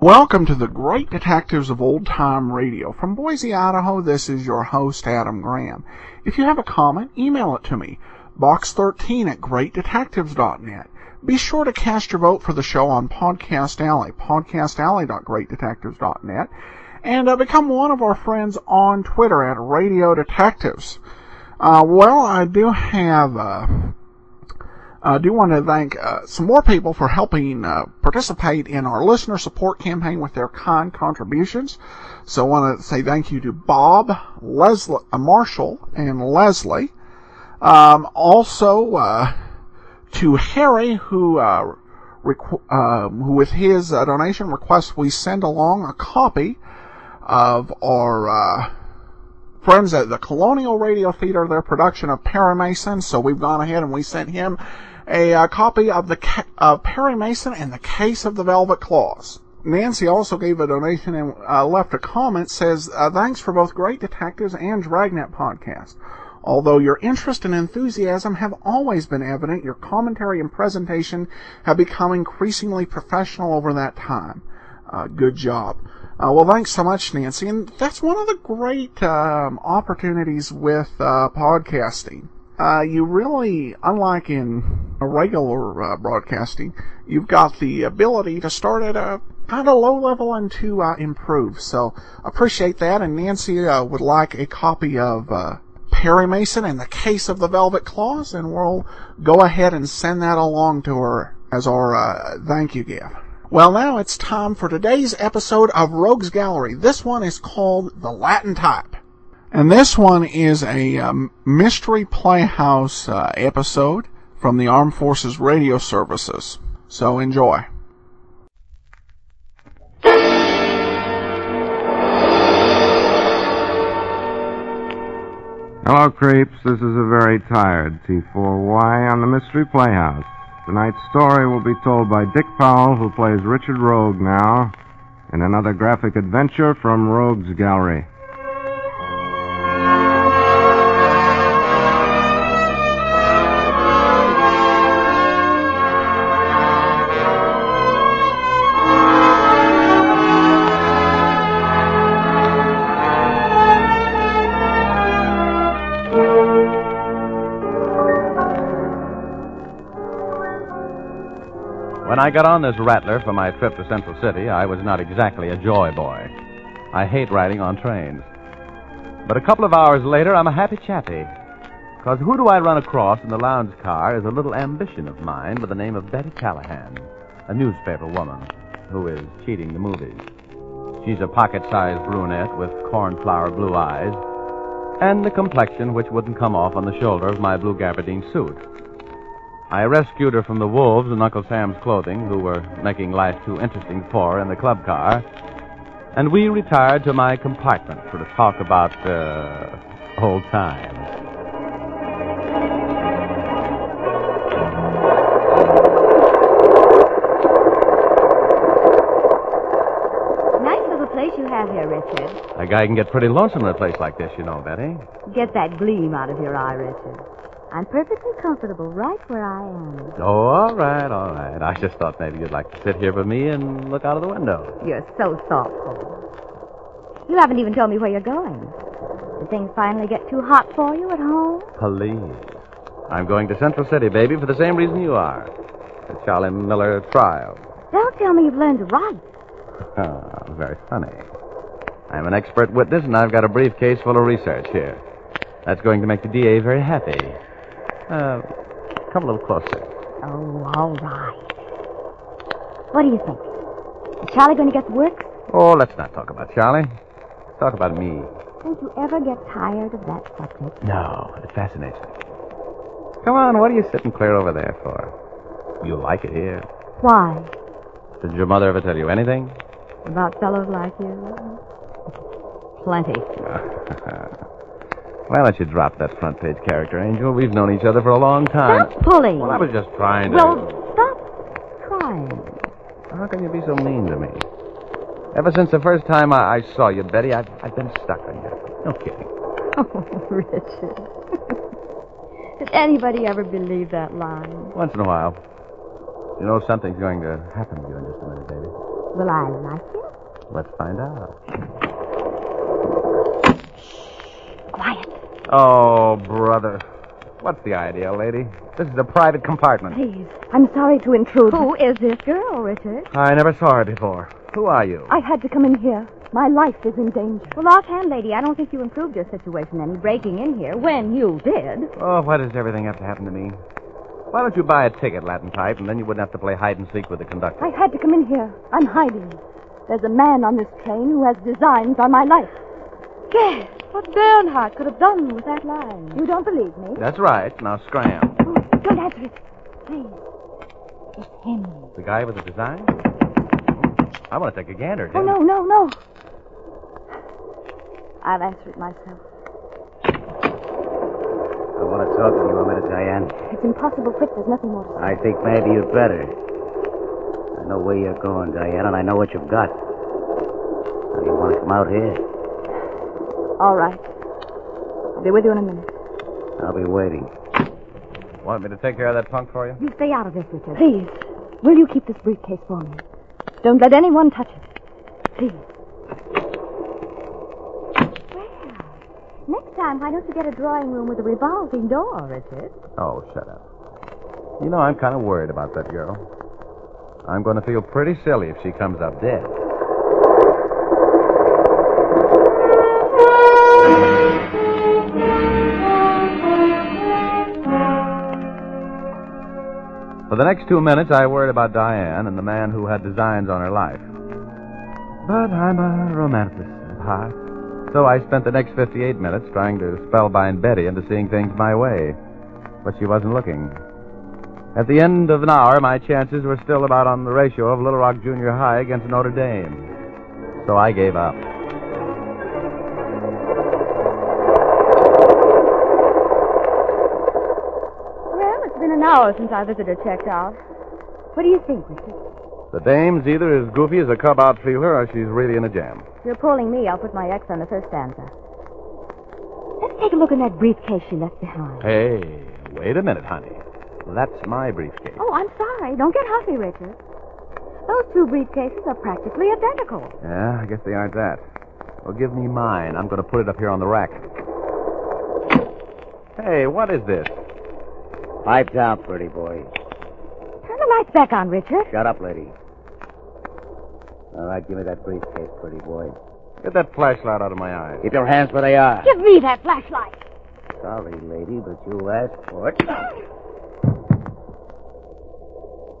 Welcome to the Great Detectives of Old Time Radio. From Boise, Idaho, this is your host, Adam Graham. If you have a comment, email it to me, box13 at greatdetectives.net. Be sure to cast your vote for the show on Podcast Alley, podcastalley.greatdetectives.net, and uh, become one of our friends on Twitter at Radio Detectives. Uh, well, I do have uh, I do want to thank uh, some more people for helping uh, participate in our listener support campaign with their kind contributions. So I want to say thank you to Bob, Leslie, uh, Marshall, and Leslie. Um, also uh, to Harry, who uh, requ- um, with his uh, donation request we send along a copy of our friends at the Colonial Radio Theater, their production of Perry Mason. So we've gone ahead and we sent him a uh, copy of the of Perry Mason and the Case of the Velvet Claws. Nancy also gave a donation and uh, left a comment. Says uh, thanks for both Great Detectives and Dragnet podcast. Although your interest and enthusiasm have always been evident, your commentary and presentation have become increasingly professional over that time. Uh, good job. Uh, well, thanks so much, Nancy. And that's one of the great um, opportunities with uh, podcasting uh, you really, unlike in regular uh, broadcasting, you've got the ability to start at a kind of low level and to uh, improve. So appreciate that. And Nancy uh, would like a copy of uh, Perry Mason and the Case of the Velvet Claws, and we'll go ahead and send that along to her as our thank you gift. Well, now it's time for today's episode of Rogues Gallery. This one is called The Latin Type. And this one is a um, Mystery Playhouse uh, episode from the Armed Forces Radio Services. So enjoy. Hello, creeps. This is a very tired T4Y on the Mystery Playhouse. Tonight's story will be told by Dick Powell, who plays Richard Rogue now, in another graphic adventure from Rogue's Gallery. I got on this rattler for my trip to Central City, I was not exactly a joy boy. I hate riding on trains. But a couple of hours later, I'm a happy chappy. Because who do I run across in the lounge car is a little ambition of mine by the name of Betty Callahan, a newspaper woman who is cheating the movies. She's a pocket sized brunette with cornflower blue eyes and the complexion which wouldn't come off on the shoulder of my blue gabardine suit. I rescued her from the wolves in Uncle Sam's clothing, who were making life too interesting for her in the club car, and we retired to my compartment for to talk about uh, old times. Nice little place you have here, Richard. A guy can get pretty lonesome in a place like this, you know, Betty. Get that gleam out of your eye, Richard. I'm perfectly comfortable right where I am. Oh, all right, all right. I just thought maybe you'd like to sit here with me and look out of the window. You're so thoughtful. You haven't even told me where you're going. Did things finally get too hot for you at home? Please. I'm going to Central City, baby, for the same reason you are. The Charlie Miller trial. Don't tell me you've learned to write. Ah, very funny. I'm an expert witness, and I've got a briefcase full of research here. That's going to make the DA very happy. Uh, come a little closer. Oh, all right. What do you think? Is Charlie going to get to work? Oh, let's not talk about Charlie. Let's talk about me. Don't you ever get tired of that subject? No, it fascinates me. Come on, what are you sitting clear over there for? You like it here. Why? Did your mother ever tell you anything? About fellows like you? plenty. Why don't you drop that front page character, Angel? We've known each other for a long time. Stop pulling. Well, I was just trying to. Well, stop trying. How can you be so mean to me? Ever since the first time I, I saw you, Betty, I've, I've been stuck on you. No kidding. Oh, Richard. Did anybody ever believe that line? Once in a while. You know something's going to happen to you in just a minute, baby. Will I like it? Let's find out. Quiet. Oh, brother. What's the idea, lady? This is a private compartment. Please. I'm sorry to intrude. Who is this girl, Richard? I never saw her before. Who are you? I had to come in here. My life is in danger. Well, offhand, lady, I don't think you improved your situation any breaking in here when you did. Oh, why does everything have to happen to me? Why don't you buy a ticket, Latin type, and then you wouldn't have to play hide and seek with the conductor? I had to come in here. I'm hiding. There's a man on this train who has designs on my life. Guess what Bernhardt could have done with that line. You don't believe me? That's right. Now scram. Oh, don't answer it. Please. It's him. The guy with the design? I want to take a gander, Oh, Jim. no, no, no. I'll answer it myself. I want to talk to you a minute, Diane. It's impossible, Fritz. There's nothing more to say. I think maybe you'd better. I know where you're going, Diane, and I know what you've got. Now, do you want to come out here? All right. I'll be with you in a minute. I'll be waiting. Want me to take care of that punk for you? You stay out of this, Richard. Please. Will you keep this briefcase for me? Don't let anyone touch it. Please. Well, next time, why don't you get a drawing room with a revolving door, Richard? Oh, shut up. You know, I'm kind of worried about that girl. I'm going to feel pretty silly if she comes up dead. For the next two minutes, I worried about Diane and the man who had designs on her life. But I'm a romanticist at heart. So I spent the next 58 minutes trying to spellbind Betty into seeing things my way. But she wasn't looking. At the end of an hour, my chances were still about on the ratio of Little Rock Junior High against Notre Dame. So I gave up. An hour since our visitor checked out. What do you think, Richard? The dame's either as goofy as a cub out feeler or she's really in a jam. If you're pulling me, I'll put my X on the first stanza. Let's take a look in that briefcase she left behind. Hey, wait a minute, honey. That's my briefcase. Oh, I'm sorry. Don't get huffy, Richard. Those two briefcases are practically identical. Yeah, I guess they aren't that. Well, give me mine. I'm going to put it up here on the rack. Hey, what is this? Pipe down, pretty boy. Turn the lights back on, Richard. Shut up, lady. All right, give me that briefcase, pretty boy. Get that flashlight out of my eyes. Keep your hands where they are. Give me that flashlight. Sorry, lady, but you asked for it.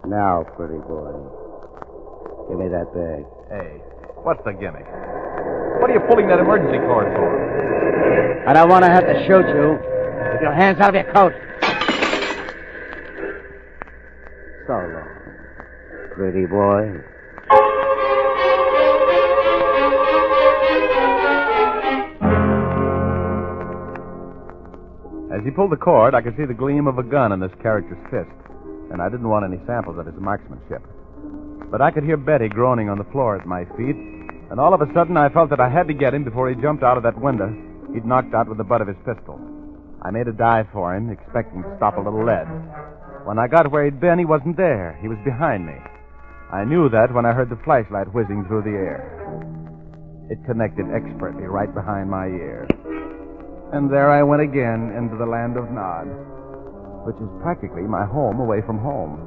Now, pretty boy. Give me that bag. Hey, what's the gimmick? What are you pulling that emergency cord for? I don't want to have to shoot you. Keep your hands out of your coat. So long, pretty boy. As he pulled the cord, I could see the gleam of a gun in this character's fist, and I didn't want any samples of his marksmanship. But I could hear Betty groaning on the floor at my feet, and all of a sudden I felt that I had to get him before he jumped out of that window he'd knocked out with the butt of his pistol. I made a dive for him, expecting to stop a little lead. When I got where he'd been, he wasn't there. He was behind me. I knew that when I heard the flashlight whizzing through the air. It connected expertly right behind my ear. And there I went again into the land of Nod, which is practically my home away from home.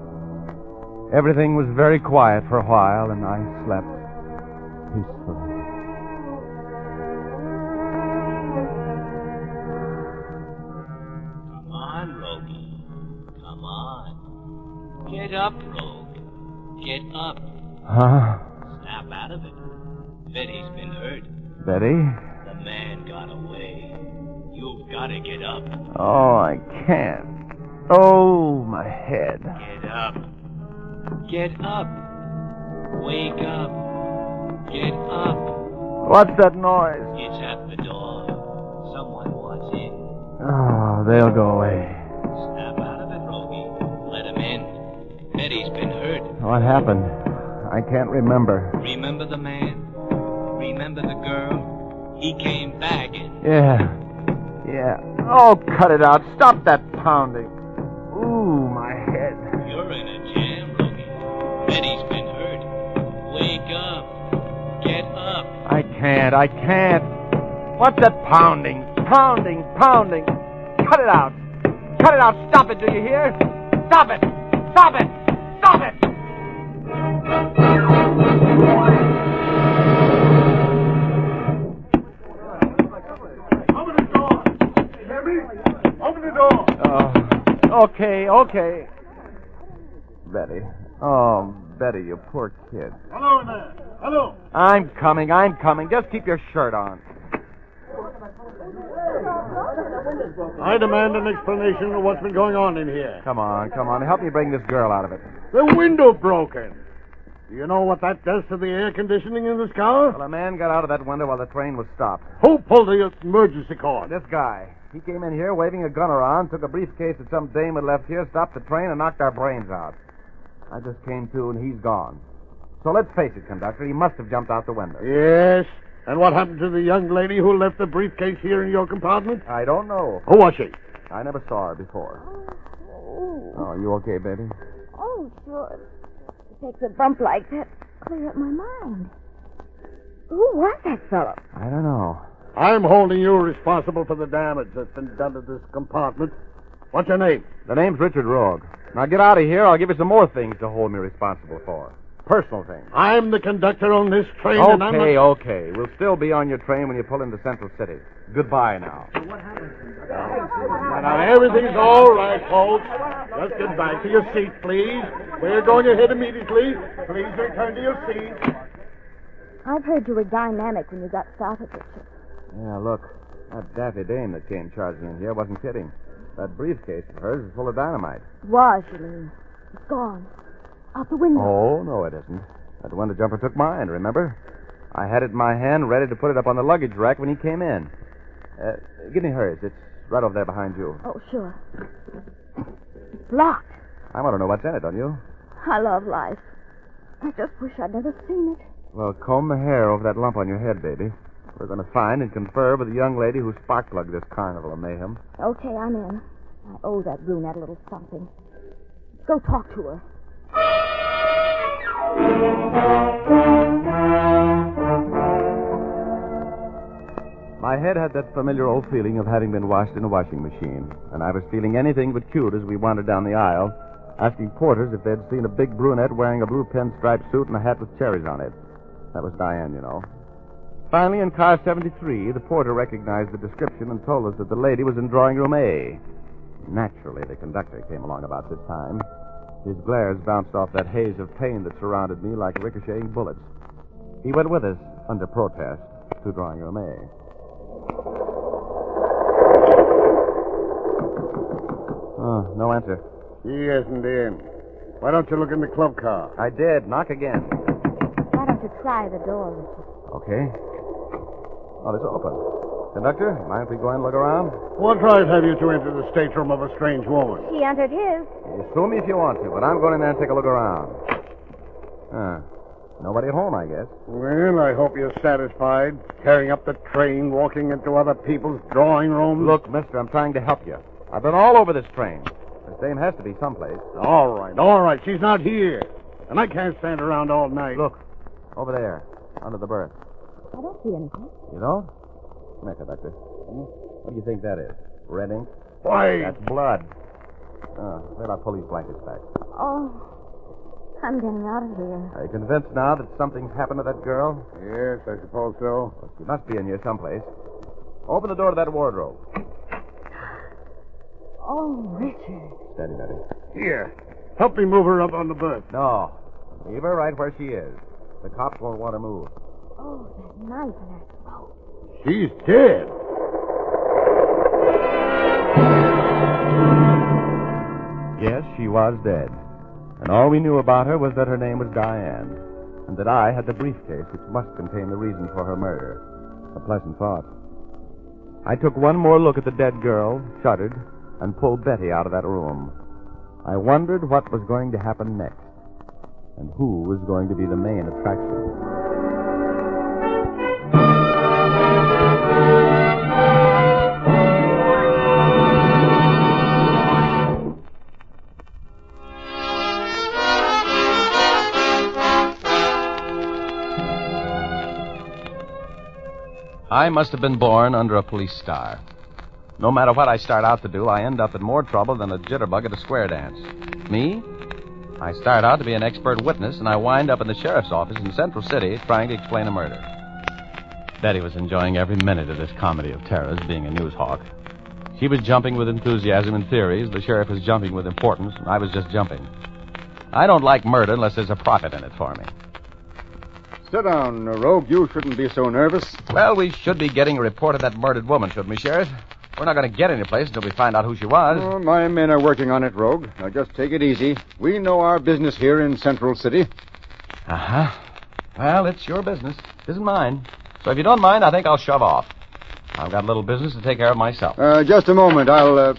Everything was very quiet for a while, and I slept peacefully. Up. Huh? Snap out of it. Betty's been hurt. Betty? The man got away. You've got to get up. Oh, I can't. Oh, my head. Get up. Get up. Wake up. Get up. What's that noise? It's at the door. Someone wants in. Oh, they'll go away. What happened? I can't remember. Remember the man? Remember the girl? He came begging. Yeah. Yeah. Oh, cut it out. Stop that pounding. Ooh, my head. You're in a jam, Rogie. Betty's been hurt. Wake up. Get up. I can't. I can't. What's that pounding? Pounding, pounding. Cut it out. Cut it out. Stop it, do you hear? Stop it. Stop it. Okay, okay. Betty. Oh, Betty, you poor kid. Hello in there. Hello. I'm coming, I'm coming. Just keep your shirt on. I demand an explanation of what's been going on in here. Come on, come on. Help me bring this girl out of it. The window broken. Do you know what that does to the air conditioning in this car? Well, a man got out of that window while the train was stopped. Who pulled the emergency cord? This guy. He came in here waving a gun around, took a briefcase that some dame had left here, stopped the train, and knocked our brains out. I just came to, and he's gone. So let's face it, conductor, he must have jumped out the window. Yes. And what happened to the young lady who left the briefcase here in your compartment? I don't know. Who was she? I never saw her before. Oh, Oh, you okay, baby? oh, sure. It takes a bump like that to clear up my mind. Who was that fellow? I don't know. I'm holding you responsible for the damage that's been done to this compartment. What's your name? The name's Richard Rogue. Now get out of here. I'll give you some more things to hold me responsible for. Personal things. I'm the conductor on this train, and I'm Okay, not... okay. We'll still be on your train when you pull into Central City. Goodbye now. Now, now, everything's all right, folks. Just get back to your seats, please. We're going ahead immediately. Please return to your seats. I've heard you were dynamic when you got started, Richard. Yeah, look. That daffy dame that came charging in here wasn't kidding. That briefcase of hers is full of dynamite. Was, you mean? It's gone. Out the window. Oh, no, it isn't. That window jumper took mine, remember? I had it in my hand, ready to put it up on the luggage rack when he came in. Uh, give me hers. It's right over there behind you. Oh, sure. It's locked. I want to know what's in it, don't you? I love life. I just wish I'd never seen it. Well, comb the hair over that lump on your head, baby. We're going to find and confer with the young lady who spark plugged this carnival of mayhem. Okay, I'm in. I owe that brunette a little something. Go talk to her. My head had that familiar old feeling of having been washed in a washing machine, and I was feeling anything but cute as we wandered down the aisle, asking porters if they'd seen a big brunette wearing a blue pinstripe suit and a hat with cherries on it. That was Diane, you know. Finally, in car 73, the porter recognized the description and told us that the lady was in drawing room A. Naturally, the conductor came along about this time. His glares bounced off that haze of pain that surrounded me like ricocheting bullets. He went with us, under protest, to drawing room A. Oh, no answer. He isn't in. Why don't you look in the club car? I did. Knock again. Why don't you try the door, Richard? Okay. Oh, it's open. Conductor, mind if we go in and look around? What right have you to enter the stateroom of a strange woman? He entered his. You sue me if you want to, but I'm going in there and take a look around. Huh. Nobody at home, I guess. Well, I hope you're satisfied. Tearing up the train, walking into other people's drawing rooms. Look, mister, I'm trying to help you. I've been all over this train. This dame has to be someplace. All right, all right. She's not here. And I can't stand around all night. Look, over there, under the berth. I don't see anything. You don't? Come here, conductor. Hmm? What do you think that is? Red ink? Why? That's blood. Oh, wait, I'll pull these blankets back. Oh, I'm getting out of here. Are you convinced now that something's happened to that girl? Yes, I suppose so. Well, she must be in here someplace. Open the door to that wardrobe. Oh, Richard. Steady, Betty. Here. Help me move her up on the berth. No. Leave her right where she is. The cops won't want to move. Oh, that knife and that smoke. She's dead. Yes, she was dead. And all we knew about her was that her name was Diane. and that I had the briefcase which must contain the reason for her murder. A pleasant thought. I took one more look at the dead girl, shuddered, and pulled Betty out of that room. I wondered what was going to happen next, and who was going to be the main attraction. I must have been born under a police star. No matter what I start out to do, I end up in more trouble than a jitterbug at a square dance. Me? I start out to be an expert witness, and I wind up in the sheriff's office in Central City trying to explain a murder. Betty was enjoying every minute of this comedy of terrors, being a news hawk. She was jumping with enthusiasm and theories. The sheriff was jumping with importance, and I was just jumping. I don't like murder unless there's a profit in it for me. Sit down, Rogue. You shouldn't be so nervous. Well, we should be getting a report of that murdered woman, shouldn't we, Sheriff? We're not going to get any place until we find out who she was. Oh, my men are working on it, Rogue. Now just take it easy. We know our business here in Central City. Uh huh. Well, it's your business. It isn't mine. So if you don't mind, I think I'll shove off. I've got a little business to take care of myself. Uh, just a moment. I'll. Uh...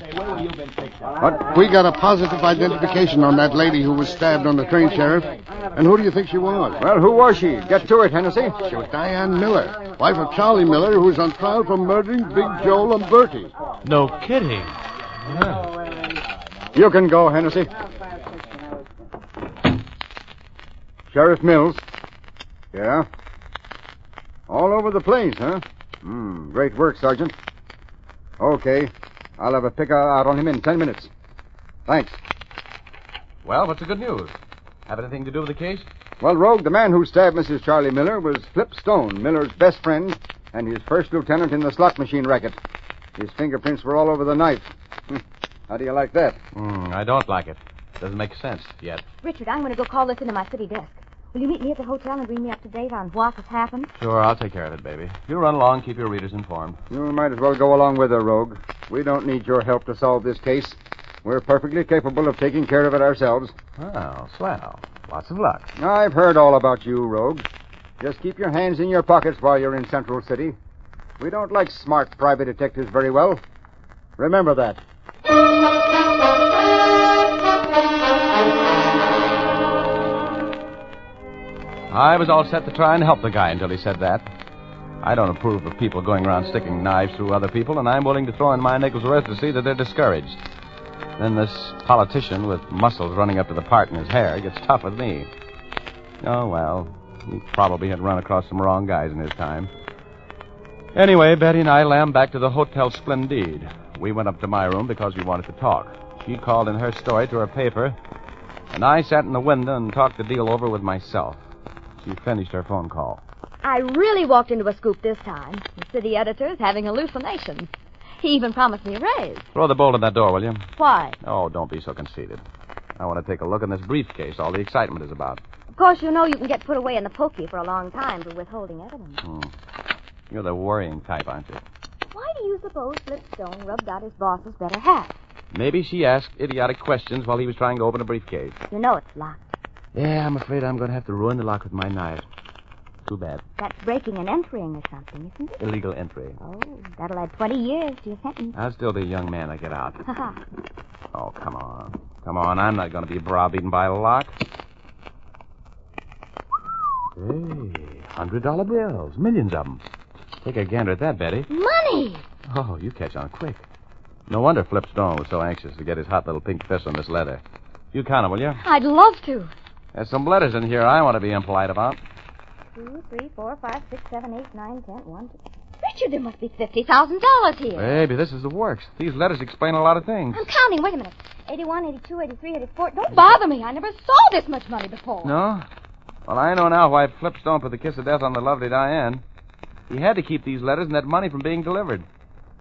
But we got a positive identification on that lady who was stabbed on the train, Sheriff. And who do you think she was? Well, who was she? Get to it, Hennessy. She was Diane Miller, wife of Charlie Miller, who's on trial for murdering Big Joe Lamberti. No kidding. You can go, Hennessy. Sheriff Mills. Yeah? All over the place, huh? Hmm, great work, Sergeant. Okay. I'll have a pick out on him in ten minutes. Thanks. Well, what's the good news? Have anything to do with the case? Well, Rogue, the man who stabbed Mrs. Charlie Miller was Flip Stone, Miller's best friend and his first lieutenant in the slot machine racket. His fingerprints were all over the knife. Hmm. How do you like that? Hmm, I don't like it. Doesn't make sense yet. Richard, I'm going to go call this into my city desk. Will you meet me at the hotel and bring me up to date on what has happened? Sure, I'll take care of it, baby. You run along, keep your readers informed. You might as well go along with her, Rogue. We don't need your help to solve this case. We're perfectly capable of taking care of it ourselves. Oh, swell. Lots of luck. I've heard all about you, Rogue. Just keep your hands in your pockets while you're in Central City. We don't like smart private detectives very well. Remember that. I was all set to try and help the guy until he said that. I don't approve of people going around sticking knives through other people, and I'm willing to throw in my nickel's worth to see that they're discouraged. Then this politician with muscles running up to the part in his hair gets tough with me. Oh, well, he probably had run across some wrong guys in his time. Anyway, Betty and I lammed back to the Hotel Splendide. We went up to my room because we wanted to talk. She called in her story to her paper, and I sat in the window and talked the deal over with myself. She finished her phone call. I really walked into a scoop this time. The city editor's having hallucinations. He even promised me a raise. Throw the bolt in that door, will you? Why? Oh, don't be so conceited. I want to take a look in this briefcase all the excitement is about. Of course, you know you can get put away in the pokey for a long time for withholding evidence. Hmm. You're the worrying type, aren't you? Why do you suppose Flip Stone rubbed out his boss's better half? Maybe she asked idiotic questions while he was trying to open a briefcase. You know it's locked. Yeah, I'm afraid I'm going to have to ruin the lock with my knife. Too bad. That's breaking and entering or something, isn't it? Illegal entry. Oh, that'll add 20 years to your sentence. I'll still be a young man. I get out. Ha ha. Oh, come on. Come on. I'm not going to be browbeaten by a lock. Hey, hundred dollar bills. Millions of them. Take a gander at that, Betty. Money! Oh, you catch on quick. No wonder Flip Stone was so anxious to get his hot little pink fist on this letter. You count 'em, will you? I'd love to. There's some letters in here I want to be impolite about. Two, three, four, five, six, seven, eight, nine, ten, one, two. Richard, there must be $50,000 here. Maybe this is the works. These letters explain a lot of things. I'm counting. Wait a minute. 81, 82, 83, 84. Don't bother me. I never saw this much money before. No? Well, I know now why Flip Stone put the kiss of death on the lovely Diane. He had to keep these letters and that money from being delivered.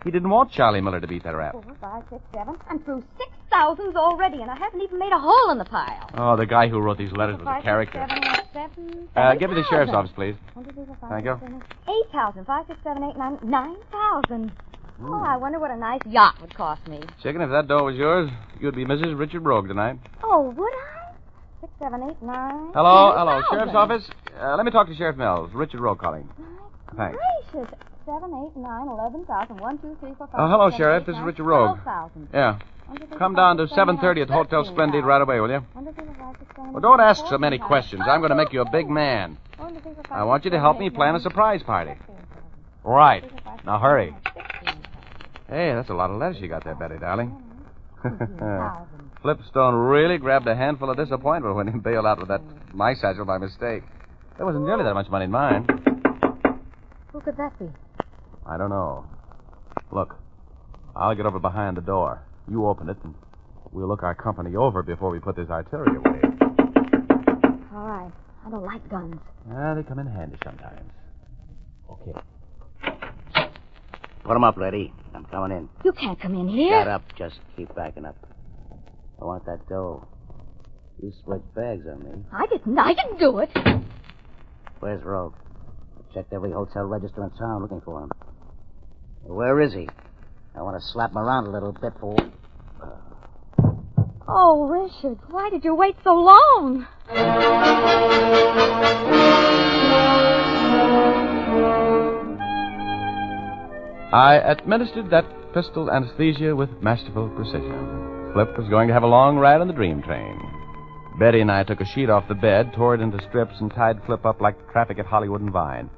He didn't want Charlie Miller to beat that rap. Four, five, six, seven. I'm through six thousands already, and I haven't even made a hole in the pile. Oh, the guy who wrote these letters was a character. seven, Uh, give me the sheriff's office, please. One, two, three, four, five, Thank you. eight. Thousand. Five, six, seven, eight, nine. Nine thousand. Oh, I wonder what a nice yacht would cost me. Chicken, if that dough was yours, you'd be Mrs. Richard Rogue tonight. Oh, would I? Six, seven, eight, nine. Hello, hello. Sheriff's office. Uh, let me talk to Sheriff Mills. Richard Rogue calling. Thanks. Gracious. Seven, eight, nine, eleven thousand. One, two, three, four, five. Oh, hello, seven, Sheriff. eight, This is Richard Rogue. Twelve thousand. Yeah. One, two, three, Come down to five, six, seven, 7.30 at Hotel Splendide right away, will you? One, two, three, four, five, six, seven, Well, don't ask so many questions. I'm going to make you a big man. One, two, three, four, five, I want you to help me plan a surprise party. Right. Three, four, five, Now hurry. seven, eight, sixteen Hey, that's a lot of letters you got there, Betty, darling. Flip Stone really grabbed a handful of disappointment when he bailed out with that my satchel by mistake. There wasn't nearly that much money in mine. Who could that be? I don't know. Look, I'll get over behind the door. You open it, and we'll look our company over before we put this artillery away. All right. I don't like guns. Ah, they come in handy sometimes. Okay. Put 'em up, lady. I'm coming in. You can't come in here. Shut up. Just keep backing up. I want that dough. You switched bags on me. I didn't. I didn't do it. Where's Rogue? I checked every hotel register in town looking for him. Where is he? I want to slap him around a little bit for. Oh, Richard, why did you wait so long? I administered that pistol anesthesia with masterful precision. Flip was going to have a long ride on the dream train. Betty and I took a sheet off the bed, tore it into strips, and tied Flip up like traffic at Hollywood and Vine.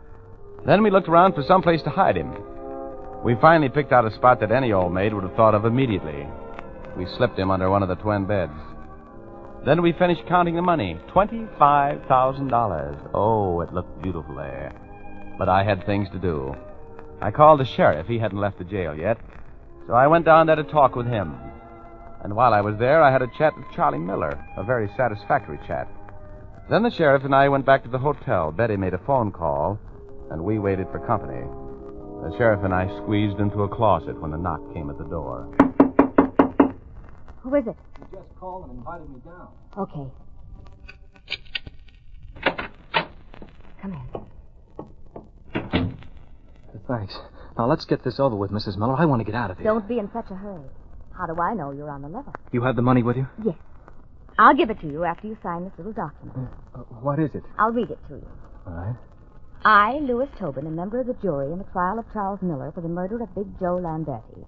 Then we looked around for some place to hide him. We finally picked out a spot that any old maid would have thought of immediately. We slipped him under one of the twin beds. Then we finished counting the money. $25,000. Oh, it looked beautiful there. But I had things to do. I called the sheriff. He hadn't left the jail yet. So I went down there to talk with him. And while I was there, I had a chat with Charlie Miller, a very satisfactory chat. Then the sheriff and I went back to the hotel. Betty made a phone call, and we waited for company. The sheriff and I squeezed into a closet when the knock came at the door. Who is it? You just called and invited me down. Okay. Come in. Thanks. Now let's get this over with, Mrs. Miller. I want to get out of here. Don't be in such a hurry. How do I know you're on the level? You have the money with you? Yes. I'll give it to you after you sign this little document. Uh, what is it? I'll read it to you. All right. I, Louis Tobin, a member of the jury in the trial of Charles Miller for the murder of Big Joe Lamberti,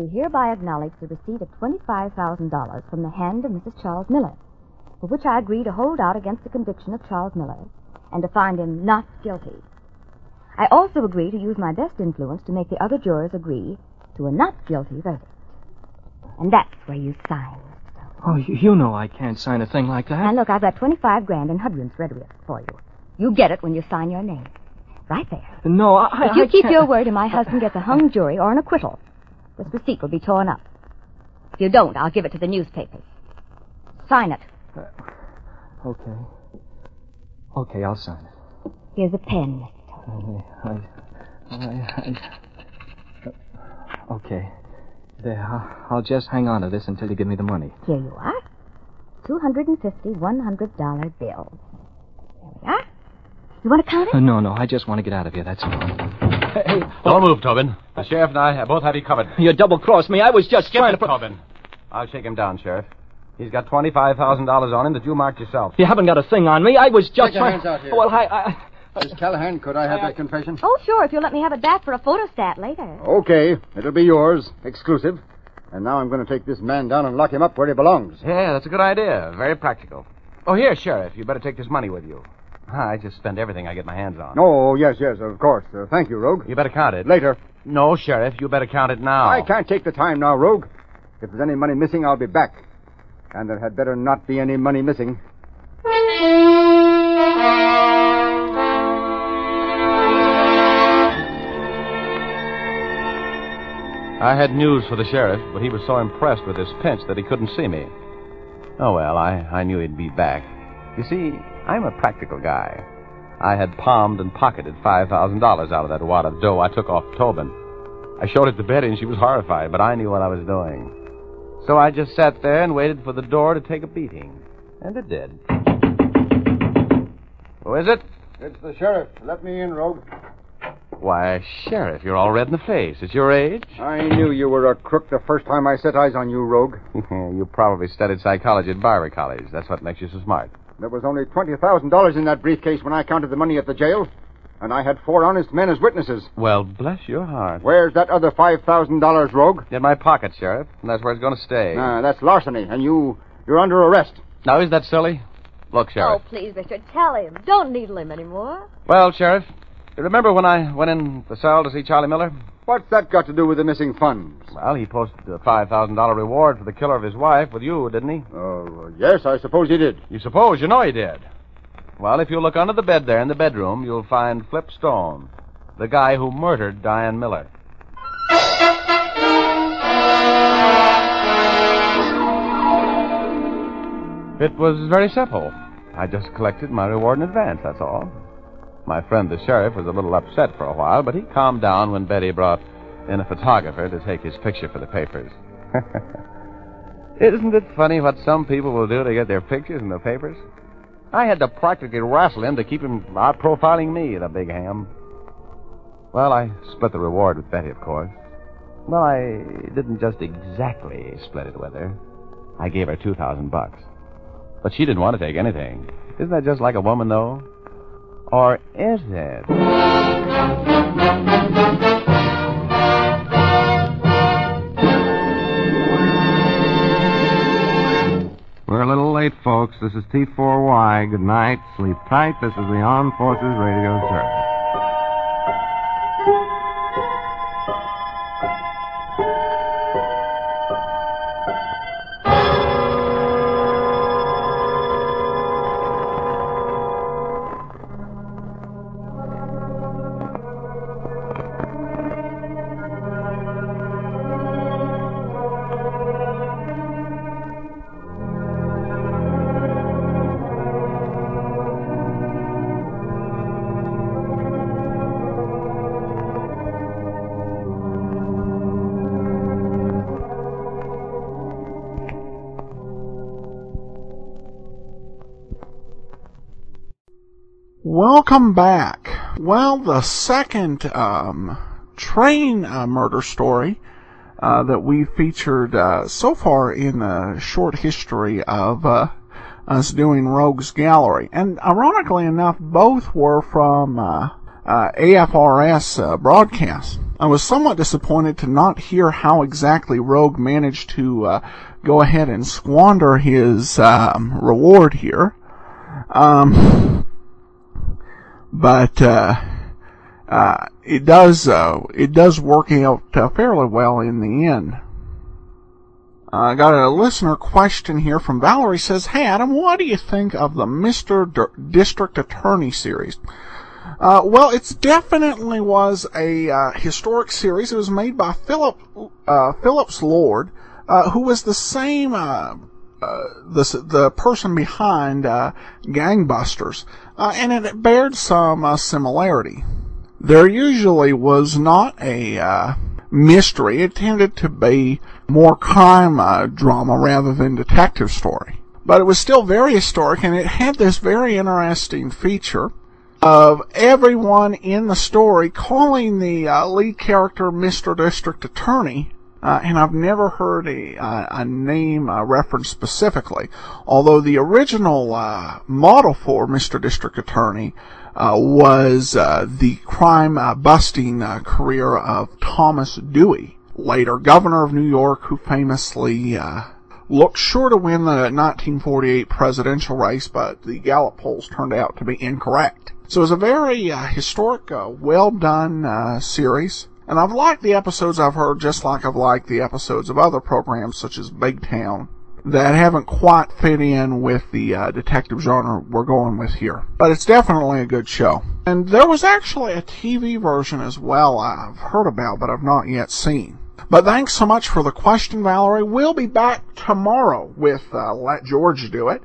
do hereby acknowledge the receipt of $25,000 from the hand of Mrs. Charles Miller, for which I agree to hold out against the conviction of Charles Miller and to find him not guilty. I also agree to use my best influence to make the other jurors agree to a not guilty verdict. And that's where you sign. Oh, you, you know I can't sign a thing like that. And look, I've got 25 grand in Hudgens ready for you. You get it when you sign your name. Right there. No, I. If you I keep can't- your word and my husband gets a hung jury or an acquittal, this receipt will be torn up. If you don't, I'll give it to the newspapers. Sign it. Okay. Okay, I'll sign it. Here's a pen. I, I, I, I, okay. There, I'll, I'll just hang on to this until you give me the money. Here you are. 250 $100 bills. There we are. You want to count Uh, it? no, no, I just want to get out of here, that's all. Hey, Don't move, Tobin. The sheriff and I both have you covered. you double-crossed me. I was just Skip trying it, to... pro- Tobin. I'll shake him down, Sheriff. He's got $25,000 on him that you marked yourself. You haven't got a thing on me. I was just Take your trying... hands out here. Well, I... I... Miss Callahan, could I have that uh, confession? Oh, sure, if you'll let me have it back for a photostat later. Okay, it'll be yours, exclusive. And now I'm going to take this man down and lock him up where he belongs. Yeah, that's a good idea. Very practical. Oh, here, Sheriff. You better take this money with you. I just spend everything I get my hands on. Oh, yes, yes, of course. Uh, thank you, Rogue. You better count it. Later. No, Sheriff. You better count it now. I can't take the time now, Rogue. If there's any money missing, I'll be back. And there had better not be any money missing. I had news for the sheriff, but he was so impressed with this pinch that he couldn't see me. Oh, well, I, I knew he'd be back. You see, I'm a practical guy. I had palmed and pocketed $5,000 out of that wad of dough I took off Tobin. I showed it to Betty, and she was horrified, but I knew what I was doing. So I just sat there and waited for the door to take a beating. And it did. Who is it? It's the sheriff. Let me in, Rogue. Why, Sheriff, you're all red in the face. It's your age? I knew you were a crook the first time I set eyes on you, Rogue. you probably studied psychology at Barber College. That's what makes you so smart. There was only $20,000 in that briefcase when I counted the money at the jail, and I had four honest men as witnesses. Well, bless your heart. Where's that other $5,000, Rogue? In my pocket, Sheriff, and that's where it's going to stay. Ah, that's larceny, and you, you're under arrest. Now, is that silly? Look, Sheriff. Oh, please, Richard, tell him. Don't needle him anymore. Well, Sheriff, you remember when I went in the cell to see Charlie Miller? What's that got to do with the missing funds? Well, he posted a $5,000 reward for the killer of his wife with you, didn't he? Oh, yes, I suppose he did. You suppose? You know he did. Well, if you look under the bed there in the bedroom, you'll find Flip Stone, the guy who murdered Diane Miller. It was very simple. I just collected my reward in advance, that's all. My friend the sheriff was a little upset for a while, but he calmed down when Betty brought in a photographer to take his picture for the papers. Isn't it funny what some people will do to get their pictures in the papers? I had to practically wrestle him to keep him out profiling me, the big ham. Well, I split the reward with Betty, of course. Well, I didn't just exactly split it with her. I gave her two thousand bucks. But she didn't want to take anything. Isn't that just like a woman, though? Or is it? We're a little late, folks. This is T4Y. Good night. Sleep tight. This is the Armed Forces Radio Service. Welcome back. Well, the second um, train uh, murder story uh, that we've featured uh, so far in the short history of uh, us doing Rogues Gallery, and ironically enough, both were from uh, uh, AFRS broadcasts. I was somewhat disappointed to not hear how exactly Rogue managed to go ahead and squander his um, reward here. Um, but uh, uh, it does uh, it does work out uh, fairly well in the end. I got a listener question here from Valerie. Says, "Hey Adam, what do you think of the Mister D- District Attorney series?" Uh, well, it definitely was a uh, historic series. It was made by Philip Phillips Lord, who was the same the the person behind Gangbusters uh, and it bared some uh, similarity. There usually was not a uh, mystery. It tended to be more crime uh, drama rather than detective story. But it was still very historic, and it had this very interesting feature of everyone in the story calling the uh, lead character Mr. District Attorney uh, and I've never heard a, uh, a name uh, referenced specifically. Although the original uh, model for Mr. District Attorney uh, was uh, the crime busting career of Thomas Dewey, later governor of New York, who famously looked sure to win the 1948 presidential race, but the Gallup polls turned out to be incorrect. So it was a very historic, well done series. And I've liked the episodes I've heard just like I've liked the episodes of other programs such as Big Town that haven't quite fit in with the uh, detective genre we're going with here. But it's definitely a good show. And there was actually a TV version as well I've heard about but I've not yet seen. But thanks so much for the question, Valerie. We'll be back tomorrow with uh, Let George Do It.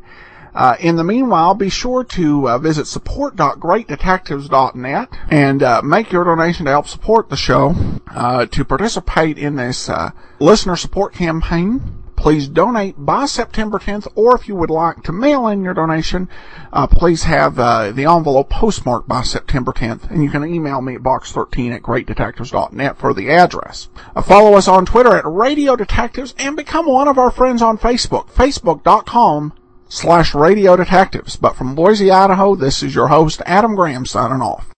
Uh, in the meanwhile, be sure to uh, visit support.greatdetectives.net and uh, make your donation to help support the show. Uh, to participate in this uh, listener support campaign, please donate by September 10th, or if you would like to mail in your donation, uh, please have uh, the envelope postmarked by September 10th, and you can email me at box13 at greatdetectives.net for the address. Uh, follow us on Twitter at Radio Detectives and become one of our friends on Facebook, facebook.com slash Radio Detectives. But from Boise, Idaho, this is your host, Adam Graham, signing off.